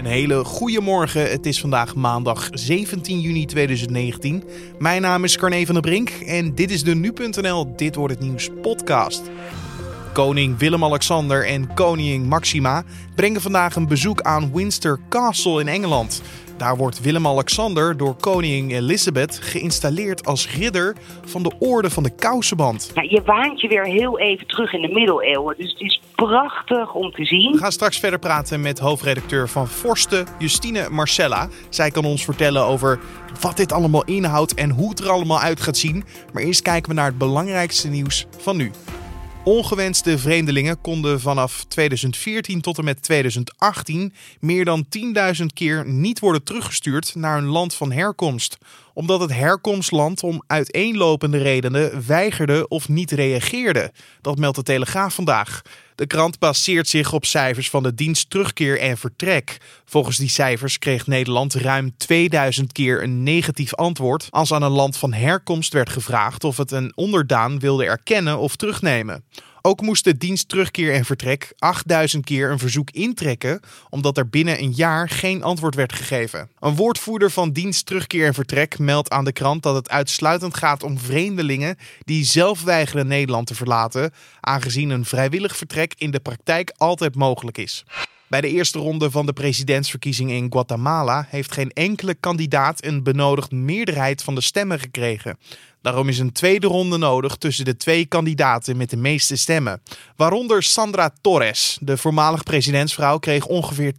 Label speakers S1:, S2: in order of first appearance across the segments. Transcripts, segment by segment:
S1: Een hele goede morgen. Het is vandaag maandag 17 juni 2019. Mijn naam is Carne van der Brink en dit is de Nu.nl Dit wordt het nieuws podcast. Koning Willem-Alexander en koningin Maxima brengen vandaag een bezoek aan Windsor Castle in Engeland. Daar wordt Willem-Alexander door koningin Elizabeth geïnstalleerd als ridder van de Orde van de Kousenband.
S2: Ja, je waant je weer heel even terug in de middeleeuwen, dus het is prachtig om te zien.
S1: We gaan straks verder praten met hoofdredacteur van Forsten, Justine Marcella. Zij kan ons vertellen over wat dit allemaal inhoudt en hoe het er allemaal uit gaat zien. Maar eerst kijken we naar het belangrijkste nieuws van nu. Ongewenste vreemdelingen konden vanaf 2014 tot en met 2018 meer dan 10.000 keer niet worden teruggestuurd naar hun land van herkomst, omdat het herkomstland om uiteenlopende redenen weigerde of niet reageerde. Dat meldt de Telegraaf vandaag. De krant baseert zich op cijfers van de dienst terugkeer en vertrek. Volgens die cijfers kreeg Nederland ruim 2000 keer een negatief antwoord als aan een land van herkomst werd gevraagd of het een onderdaan wilde erkennen of terugnemen. Ook moest de dienst terugkeer en vertrek 8000 keer een verzoek intrekken, omdat er binnen een jaar geen antwoord werd gegeven. Een woordvoerder van dienst terugkeer en vertrek meldt aan de krant dat het uitsluitend gaat om vreemdelingen die zelf weigeren Nederland te verlaten, aangezien een vrijwillig vertrek in de praktijk altijd mogelijk is. Bij de eerste ronde van de presidentsverkiezing in Guatemala heeft geen enkele kandidaat een benodigd meerderheid van de stemmen gekregen. Daarom is een tweede ronde nodig tussen de twee kandidaten met de meeste stemmen. Waaronder Sandra Torres. De voormalig presidentsvrouw kreeg ongeveer 20%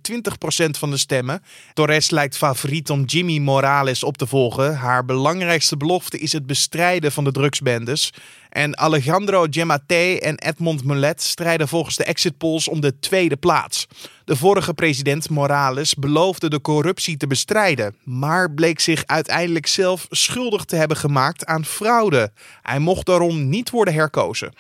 S1: van de stemmen. Torres lijkt favoriet om Jimmy Morales op te volgen. Haar belangrijkste belofte is het bestrijden van de drugsbendes. En Alejandro Giammattei en Edmond Mulet strijden volgens de exit polls om de tweede plaats. De vorige president Morales beloofde de corruptie te bestrijden, maar bleek zich uiteindelijk zelf schuldig te hebben gemaakt aan fraude. Hij mocht daarom niet worden herkozen.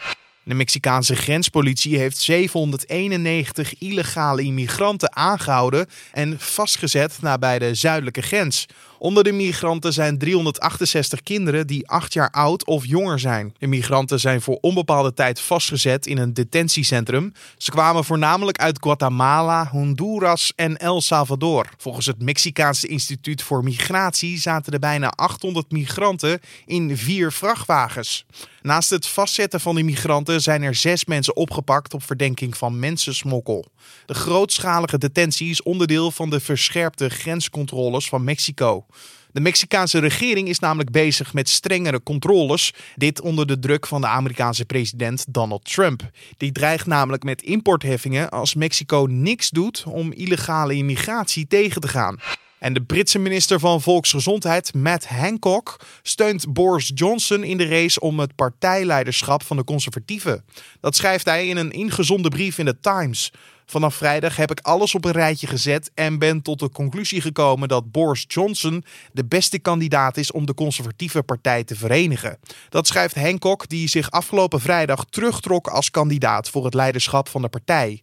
S1: De Mexicaanse grenspolitie heeft 791 illegale immigranten aangehouden en vastgezet nabij de zuidelijke grens. Onder de migranten zijn 368 kinderen die 8 jaar oud of jonger zijn. De migranten zijn voor onbepaalde tijd vastgezet in een detentiecentrum. Ze kwamen voornamelijk uit Guatemala, Honduras en El Salvador. Volgens het Mexicaanse Instituut voor Migratie zaten er bijna 800 migranten in vier vrachtwagens. Naast het vastzetten van de migranten zijn er zes mensen opgepakt op verdenking van mensensmokkel. De grootschalige detentie is onderdeel van de verscherpte grenscontroles van Mexico. De Mexicaanse regering is namelijk bezig met strengere controles. Dit onder de druk van de Amerikaanse president Donald Trump. Die dreigt namelijk met importheffingen als Mexico niks doet om illegale immigratie tegen te gaan. En de Britse minister van Volksgezondheid, Matt Hancock, steunt Boris Johnson in de race om het partijleiderschap van de conservatieven. Dat schrijft hij in een ingezonden brief in de Times. Vanaf vrijdag heb ik alles op een rijtje gezet en ben tot de conclusie gekomen dat Boris Johnson de beste kandidaat is om de conservatieve partij te verenigen. Dat schrijft Hancock, die zich afgelopen vrijdag terugtrok als kandidaat voor het leiderschap van de partij.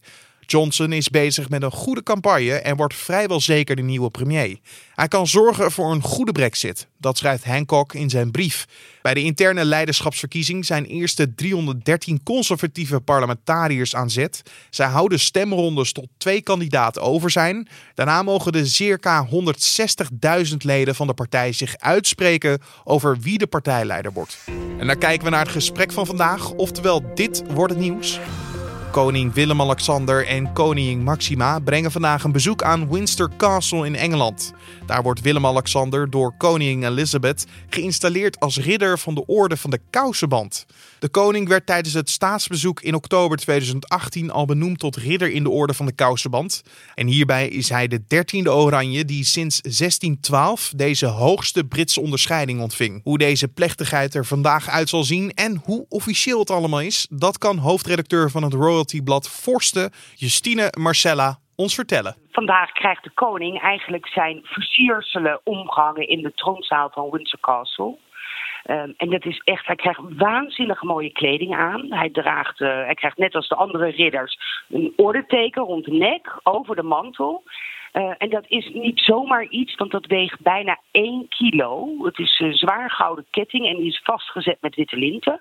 S1: Johnson is bezig met een goede campagne en wordt vrijwel zeker de nieuwe premier. Hij kan zorgen voor een goede brexit. Dat schrijft Hancock in zijn brief. Bij de interne leiderschapsverkiezing zijn eerst de 313 conservatieve parlementariërs aan zet. Zij houden stemrondes tot twee kandidaten over zijn. Daarna mogen de circa 160.000 leden van de partij zich uitspreken over wie de partijleider wordt. En dan kijken we naar het gesprek van vandaag, oftewel dit wordt het nieuws. Koning Willem-Alexander en koningin Maxima brengen vandaag een bezoek aan Windsor Castle in Engeland. Daar wordt Willem-Alexander door koningin Elizabeth geïnstalleerd als ridder van de Orde van de Kousenband. De koning werd tijdens het staatsbezoek in oktober 2018 al benoemd tot ridder in de Orde van de Kousenband. En hierbij is hij de dertiende oranje die sinds 1612 deze hoogste Britse onderscheiding ontving. Hoe deze plechtigheid er vandaag uit zal zien en hoe officieel het allemaal is, dat kan hoofdredacteur van het royaltyblad Forsten, Justine Marcella, ons vertellen.
S2: Vandaag krijgt de koning eigenlijk zijn versierselen omgehangen in de troonzaal van Windsor Castle. Um, en dat is echt, hij krijgt waanzinnig mooie kleding aan. Hij, draagt, uh, hij krijgt net als de andere ridders een ordenteken rond de nek, over de mantel. Uh, en dat is niet zomaar iets, want dat weegt bijna 1 kilo. Het is een zwaar gouden ketting en die is vastgezet met witte linten.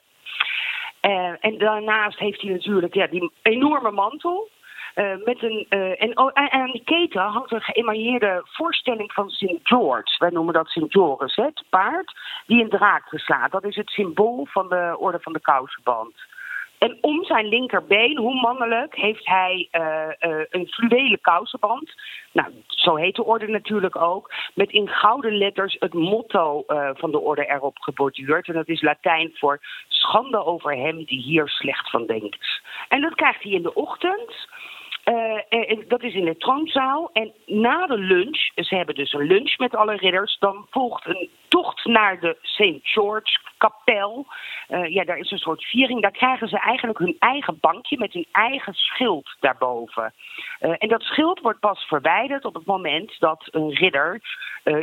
S2: Uh, en daarnaast heeft hij natuurlijk ja, die enorme mantel. met een, en oh, aan die keten hangt een geëmailleerde voorstelling van Sint George. Wij noemen dat Sint Joris, hè, het paard, die een draak geslaat. Dat is het symbool van de orde van de kousenband. En om zijn linkerbeen, hoe mannelijk, heeft hij uh, uh, een fluwelen kousenband. Nou, zo heet de orde natuurlijk ook. Met in gouden letters het motto uh, van de orde erop geborduurd. En dat is Latijn voor schande over hem die hier slecht van denkt. En dat krijgt hij in de ochtend. Uh, dat is in de troonzaal. En na de lunch, ze hebben dus een lunch met alle ridders, dan volgt een tocht naar de St. George kapel. Uh, ja, daar is een soort viering. Daar krijgen ze eigenlijk hun eigen bankje met hun eigen schild daarboven. En dat schild wordt pas verwijderd op het moment dat een ridder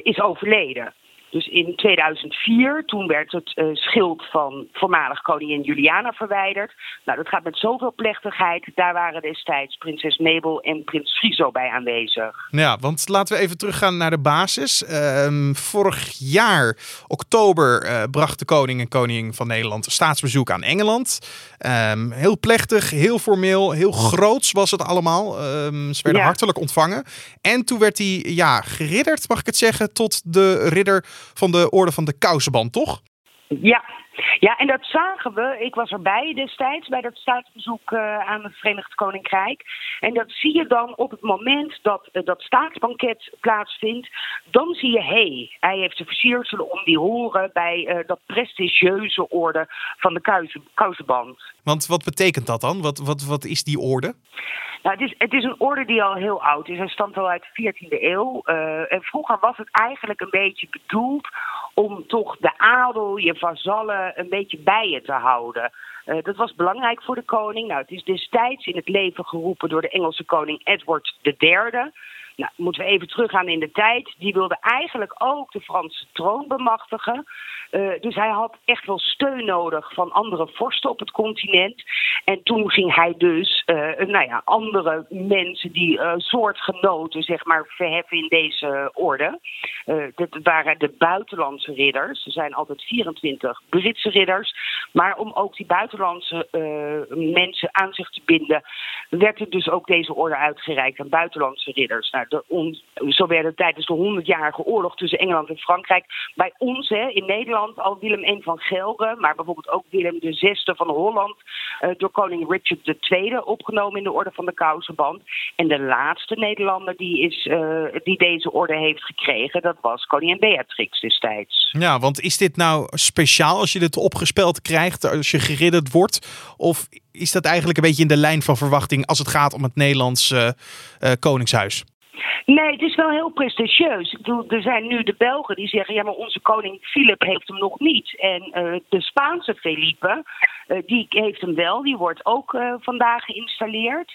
S2: is overleden. Dus in 2004, toen werd het uh, schild van voormalig koningin Juliana verwijderd. Nou, dat gaat met zoveel plechtigheid. Daar waren destijds prinses Mabel en prins Friso bij aanwezig.
S1: Ja, want laten we even teruggaan naar de basis. Uh, vorig jaar, oktober, uh, bracht de koning en koningin van Nederland staatsbezoek aan Engeland. Um, heel plechtig, heel formeel, heel groots was het allemaal. Um, ze werden ja. hartelijk ontvangen. En toen werd hij ja, geridderd, mag ik het zeggen, tot de ridder van de Orde van de Kousenband, toch?
S2: Ja, ja, en dat zagen we. Ik was erbij destijds bij dat staatsbezoek uh, aan het Verenigd Koninkrijk. En dat zie je dan op het moment dat uh, dat staatsbanket plaatsvindt. Dan zie je, hé, hey, hij heeft de versierselen om die horen bij uh, dat prestigieuze orde van de kousenband.
S1: Want wat betekent dat dan? Wat, wat, wat is die orde?
S2: Nou, het, is, het is een orde die al heel oud is. Hij stamt al uit de 14e eeuw. En vroeger was het eigenlijk een beetje bedoeld om toch de adel, je vazallen, een beetje bij je te houden. Uh, dat was belangrijk voor de koning. Nou, het is destijds in het leven geroepen door de Engelse koning Edward III. Nou, moeten we even teruggaan in de tijd. Die wilde eigenlijk ook de Franse troon bemachtigen. Uh, dus hij had echt wel steun nodig van andere vorsten op het continent. En toen ging hij dus uh, nou ja, andere mensen die uh, soortgenoten zeg maar, verheffen in deze orde. dat waren de buitenlandse ridders. Er zijn altijd 24 Britse ridders. Maar om ook die buitenlandse mensen aan zich te binden, werd er dus ook deze orde uitgereikt aan buitenlandse ridders. Nou, zo werd het tijdens de 100-jarige oorlog tussen Engeland en Frankrijk bij ons hè, in Nederland al Willem I van Gelre, maar bijvoorbeeld ook Willem VI van Holland uh, door koning Richard II opgenomen in de orde van de kousenband. En de laatste Nederlander die, is, uh, die deze orde heeft gekregen, dat was koningin Beatrix destijds.
S1: Ja, want is dit nou speciaal als je dit opgespeld krijgt, als je geridderd wordt? Of is dat eigenlijk een beetje in de lijn van verwachting als het gaat om het Nederlandse uh, koningshuis?
S2: Nee, het is wel heel prestigieus. Er zijn nu de Belgen die zeggen: ja, maar onze koning Filip heeft hem nog niet. En uh, de Spaanse Felipe, uh, die heeft hem wel. Die wordt ook uh, vandaag geïnstalleerd.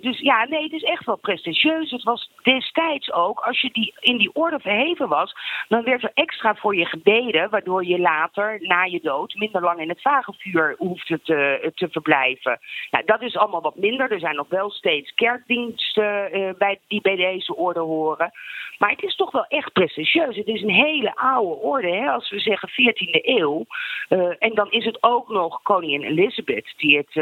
S2: Dus ja, nee, het is echt wel prestigieus. Het was destijds ook, als je die in die orde verheven was, dan werd er extra voor je gebeden, waardoor je later, na je dood, minder lang in het vagevuur hoefde te, te verblijven. Nou, dat is allemaal wat minder. Er zijn nog wel steeds kerkdiensten uh, bij, die bij deze orde horen. Maar het is toch wel echt prestigieus. Het is een hele oude orde, hè, als we zeggen 14e eeuw. Uh, en dan is het ook nog koningin Elizabeth die het,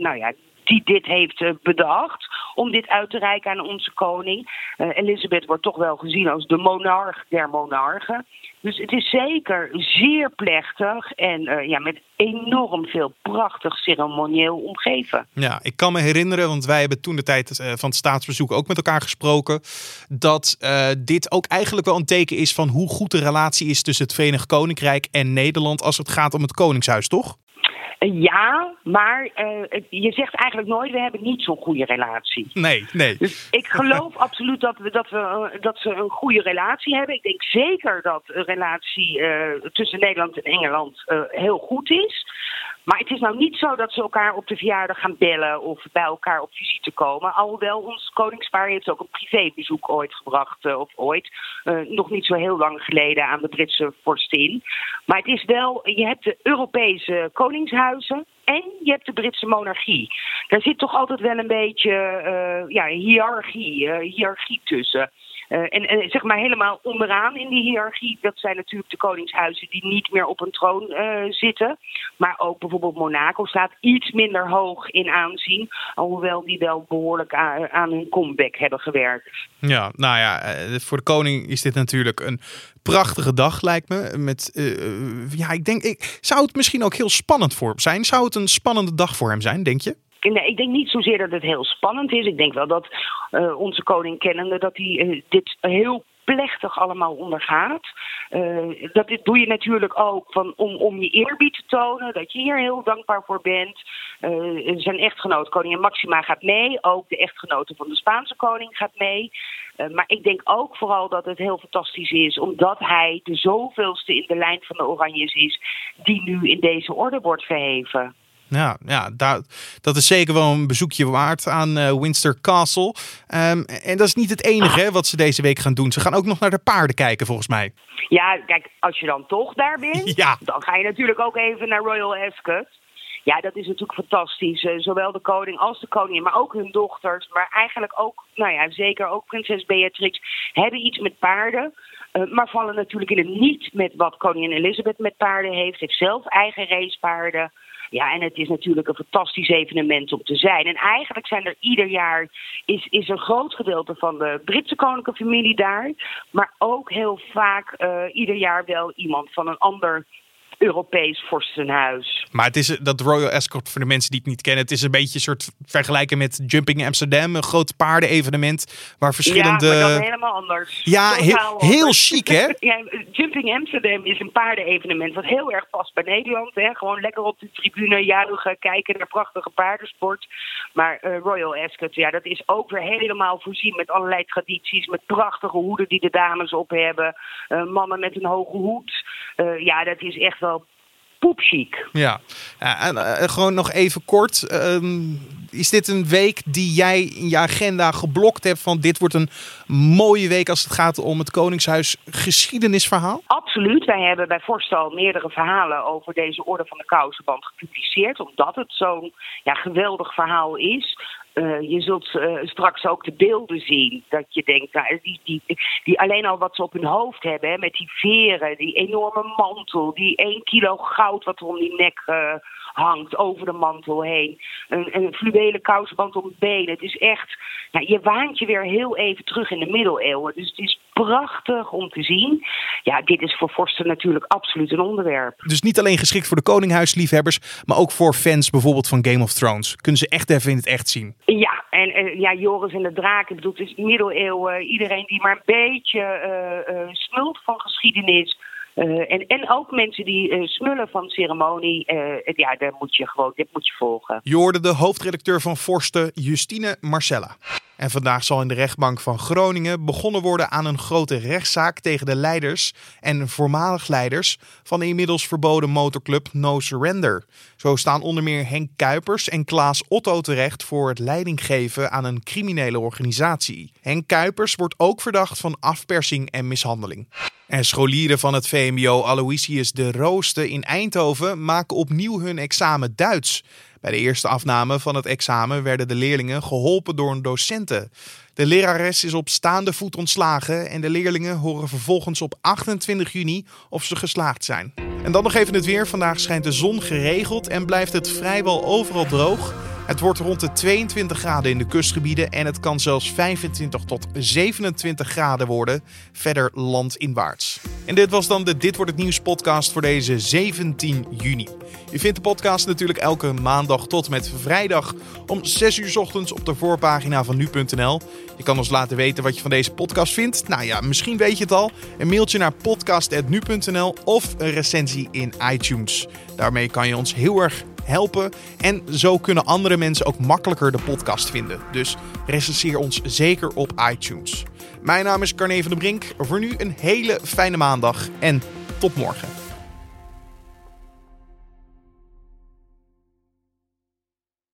S2: nou ja, die dit heeft uh, bedacht om dit uit te reiken aan onze koning. Uh, Elisabeth wordt toch wel gezien als de monarch der monarchen. Dus het is zeker zeer plechtig en uh, ja, met enorm veel prachtig ceremonieel omgeven.
S1: Ja, ik kan me herinneren, want wij hebben toen de tijd van het staatsbezoek ook met elkaar gesproken, dat dit ook eigenlijk wel een teken is van hoe goed de relatie is tussen het Verenigd Koninkrijk en Nederland als het gaat om het Koningshuis, toch?
S2: Ja, maar uh, je zegt eigenlijk nooit, we hebben niet zo'n goede relatie.
S1: Nee, nee.
S2: Dus ik geloof absoluut dat, we, dat, we, uh, dat ze een goede relatie hebben. Ik denk zeker dat de relatie uh, tussen Nederland en Engeland heel goed is. Maar het is nou niet zo dat ze elkaar op de verjaardag gaan bellen of bij elkaar op visite komen. Alhoewel ons koningspaar heeft ook een privébezoek ooit gebracht, uh, of ooit, uh, nog niet zo heel lang geleden aan de Britse vorstin. Maar het is wel, je hebt de Europese koningshuizen en je hebt de Britse monarchie. Daar zit toch altijd wel een beetje uh, ja, hiërarchie, hiërarchie tussen. Uh, en, en, zeg maar helemaal onderaan in die hiërarchie, dat zijn natuurlijk de koningshuizen die niet meer op een troon uh, zitten. Maar ook bijvoorbeeld Monaco staat iets minder hoog in aanzien, alhoewel die wel behoorlijk aan, aan hun comeback hebben gewerkt.
S1: Ja, nou ja, eh, voor de koning is dit natuurlijk een prachtige dag, lijkt me. Met, ja, ik denk, ik, zou het misschien ook heel spannend voor hem zijn? Zou het een spannende dag voor hem zijn, denk je?
S2: Nee, ik denk niet zozeer dat het heel spannend is. Ik denk wel dat uh, onze koning kennende dat hij uh, dit heel plechtig allemaal ondergaat. Uh, dat dit doe je natuurlijk ook van, om, om je eerbied te tonen, dat je hier heel dankbaar voor bent. Uh, zijn echtgenoot, koningin Maxima, gaat mee. Ook de echtgenote van de Spaanse koning gaat mee. Maar ik denk ook vooral dat het heel fantastisch is, omdat hij de zoveelste in de lijn van de Oranjes is, die nu in deze orde wordt verheven.
S1: Ja, ja daar, dat is zeker wel een bezoekje waard aan uh, Windsor Castle. Um, en dat is niet het enige hè, wat ze deze week gaan doen. Ze gaan ook nog naar de paarden kijken, volgens mij.
S2: Ja, kijk, als je dan toch daar bent,
S1: ja.
S2: dan ga je natuurlijk ook even naar Royal Ascot. Ja, dat is natuurlijk fantastisch. Uh, zowel de koning als de koningin, maar ook hun dochters. Maar eigenlijk ook, nou ja, zeker ook prinses Beatrix hebben iets met paarden. Uh, maar vallen natuurlijk in het niet met wat koningin Elizabeth met paarden heeft. Heeft zelf eigen racepaarden. Ja, en het is natuurlijk een fantastisch evenement om te zijn. En eigenlijk zijn er ieder jaar is, is een groot gedeelte van de Britse koninklijke familie daar. Maar ook heel vaak uh, ieder jaar wel iemand van een ander Europees vorstenhuis.
S1: Maar het is dat Royal Escort voor de mensen die het niet kennen. Het is een beetje een soort vergelijken met Jumping Amsterdam, een groot paardenevenement waar verschillende.
S2: Ja, maar dan helemaal anders.
S1: Ja, heel, heel chic hè?
S2: ja, Jumping Amsterdam is een paardenevenement wat heel erg past bij Nederland. Hè? Gewoon lekker op de tribune juichen, kijken naar prachtige paardensport. Maar uh, Royal Ascot, ja, dat is ook weer helemaal voorzien met allerlei tradities, met prachtige hoeden die de dames op hebben, uh, mannen met een hoge hoed. Uh, ja, dat is echt wel poepchic.
S1: Ja, en uh, gewoon nog even kort. Uh, is dit een week die jij in je agenda geblokt hebt van dit wordt een mooie week als het gaat om het Koningshuis geschiedenisverhaal?
S2: Absoluut. Wij hebben bij Forstal meerdere verhalen over deze orde van de kousenband gepubliceerd. Omdat het zo'n ja, geweldig verhaal is. Uh, je zult uh, straks ook de beelden zien. Dat je denkt, nou, die, die, die alleen al wat ze op hun hoofd hebben, hè, met die veren, die enorme mantel, die één kilo goud wat er om die nek uh, hangt, over de mantel heen. Een, een fluwelen kousenband om het been. Het is echt, nou, je waant je weer heel even terug in de middeleeuwen. Dus het is prachtig om te zien. Ja, dit is voor vorsten natuurlijk absoluut een onderwerp.
S1: Dus niet alleen geschikt voor de koninghuisliefhebbers, maar ook voor fans bijvoorbeeld van Game of Thrones. Kunnen ze echt even in het echt zien?
S2: Ja, en, en ja, Joris en de Draak, ik bedoel, het is middeleeuwen. Iedereen die maar een beetje uh, uh, smult van geschiedenis. Uh, en, en ook mensen die uh, smullen van ceremonie, uh, ja, daar moet je gewoon, dit moet je volgen.
S1: Je hoorde de hoofdredacteur van Forsten, Justine Marcella. En vandaag zal in de rechtbank van Groningen begonnen worden aan een grote rechtszaak tegen de leiders en voormalig leiders van de inmiddels verboden motorclub No Surrender. Zo staan onder meer Henk Kuipers en Klaas Otto terecht voor het leidinggeven aan een criminele organisatie. Henk Kuipers wordt ook verdacht van afpersing en mishandeling. En scholieren van het VMBO Aloysius de Rooste in Eindhoven maken opnieuw hun examen Duits. Bij de eerste afname van het examen werden de leerlingen geholpen door een docenten. De lerares is op staande voet ontslagen en de leerlingen horen vervolgens op 28 juni of ze geslaagd zijn. En dan nog even het weer. Vandaag schijnt de zon geregeld en blijft het vrijwel overal droog. Het wordt rond de 22 graden in de kustgebieden en het kan zelfs 25 tot 27 graden worden, verder landinwaarts. En dit was dan de Dit wordt het nieuws podcast voor deze 17 juni. Je vindt de podcast natuurlijk elke maandag tot met vrijdag om 6 uur ochtends op de voorpagina van nu.nl. Je kan ons laten weten wat je van deze podcast vindt. Nou ja, misschien weet je het al. Een mailtje naar podcast.nu.nl of een recensie in iTunes. Daarmee kan je ons heel erg helpen. En zo kunnen andere mensen ook makkelijker de podcast vinden. Dus recenseer ons zeker op iTunes. Mijn naam is Carne van der Brink. Voor nu een hele fijne maandag en tot morgen.